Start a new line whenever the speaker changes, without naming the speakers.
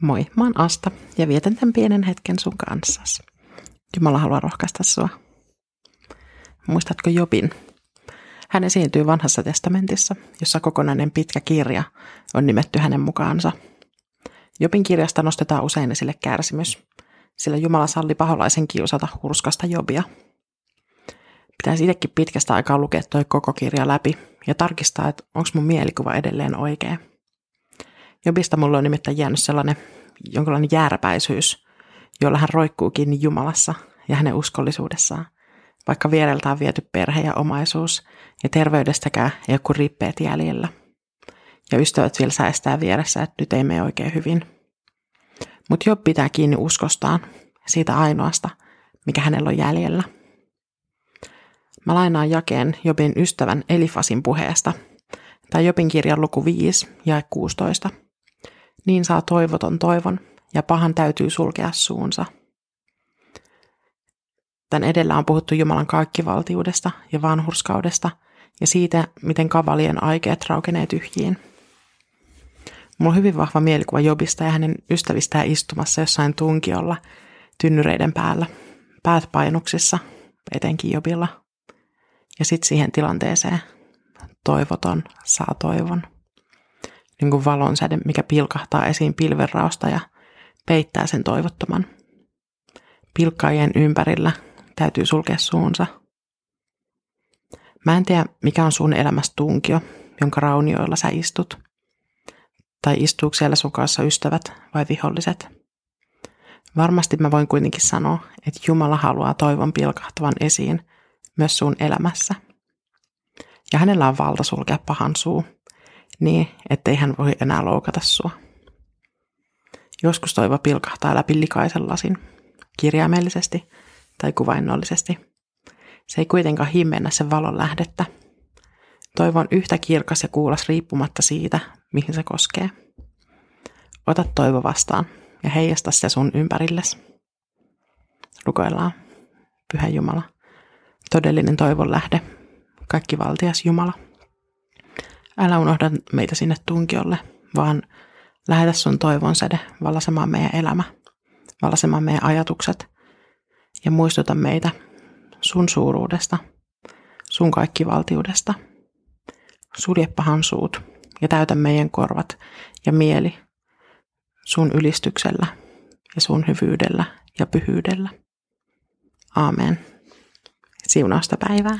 Moi, mä oon Asta ja vietän tämän pienen hetken sun kanssas. Jumala haluaa rohkaista sua. Muistatko Jobin? Hän esiintyy vanhassa testamentissa, jossa kokonainen pitkä kirja on nimetty hänen mukaansa. Jobin kirjasta nostetaan usein esille kärsimys, sillä Jumala salli paholaisen kiusata hurskasta Jobia. Pitäisi itsekin pitkästä aikaa lukea toi koko kirja läpi ja tarkistaa, että onko mun mielikuva edelleen oikea. Jobista mulle on nimittäin jäänyt sellainen jonkinlainen jääräpäisyys, jolla hän roikkuu kiinni Jumalassa ja hänen uskollisuudessaan, vaikka viereltä on viety perhe ja omaisuus, ja terveydestäkään ei ole kuin rippeet jäljellä. Ja ystävät vielä säästää vieressä, että nyt ei mene oikein hyvin. Mutta Job pitää kiinni uskostaan, siitä ainoasta, mikä hänellä on jäljellä. Mä lainaan jakeen Jobin ystävän Elifasin puheesta, tai Jobin kirjan luku 5 ja 16 – niin saa toivoton toivon, ja pahan täytyy sulkea suunsa. Tän edellä on puhuttu Jumalan kaikkivaltiudesta ja vanhurskaudesta ja siitä, miten kavalien aikeet raukeneet tyhjiin. Mulla on hyvin vahva mielikuva Jobista ja hänen ystävistään istumassa jossain tunkiolla tynnyreiden päällä, päät painuksissa, etenkin Jobilla. Ja sitten siihen tilanteeseen toivoton saa toivon niin kuin valonsäde, mikä pilkahtaa esiin pilvenraosta ja peittää sen toivottoman. Pilkkaajien ympärillä täytyy sulkea suunsa. Mä en tiedä, mikä on sun elämässä tunkio, jonka raunioilla sä istut. Tai istuuko siellä sun kanssa ystävät vai viholliset. Varmasti mä voin kuitenkin sanoa, että Jumala haluaa toivon pilkahtavan esiin myös sun elämässä. Ja hänellä on valta sulkea pahan suu niin, ettei hän voi enää loukata sua. Joskus toivo pilkahtaa läpi likaisen lasin, kirjaimellisesti tai kuvainnollisesti. Se ei kuitenkaan himmennä sen valon lähdettä. Toivo on yhtä kirkas ja kuulas riippumatta siitä, mihin se koskee. Ota toivo vastaan ja heijasta se sun ympärilles. Rukoillaan. Pyhä Jumala. Todellinen toivon lähde. Kaikki valtias Jumala. Älä unohda meitä sinne tunkiolle, vaan lähetä sun toivon säde valasemaan meidän elämä, valasemaan meidän ajatukset ja muistuta meitä sun suuruudesta, sun kaikkivaltiudesta. Sulje pahan suut ja täytä meidän korvat ja mieli sun ylistyksellä ja sun hyvyydellä ja pyhyydellä. Aamen. Siunausta päivää.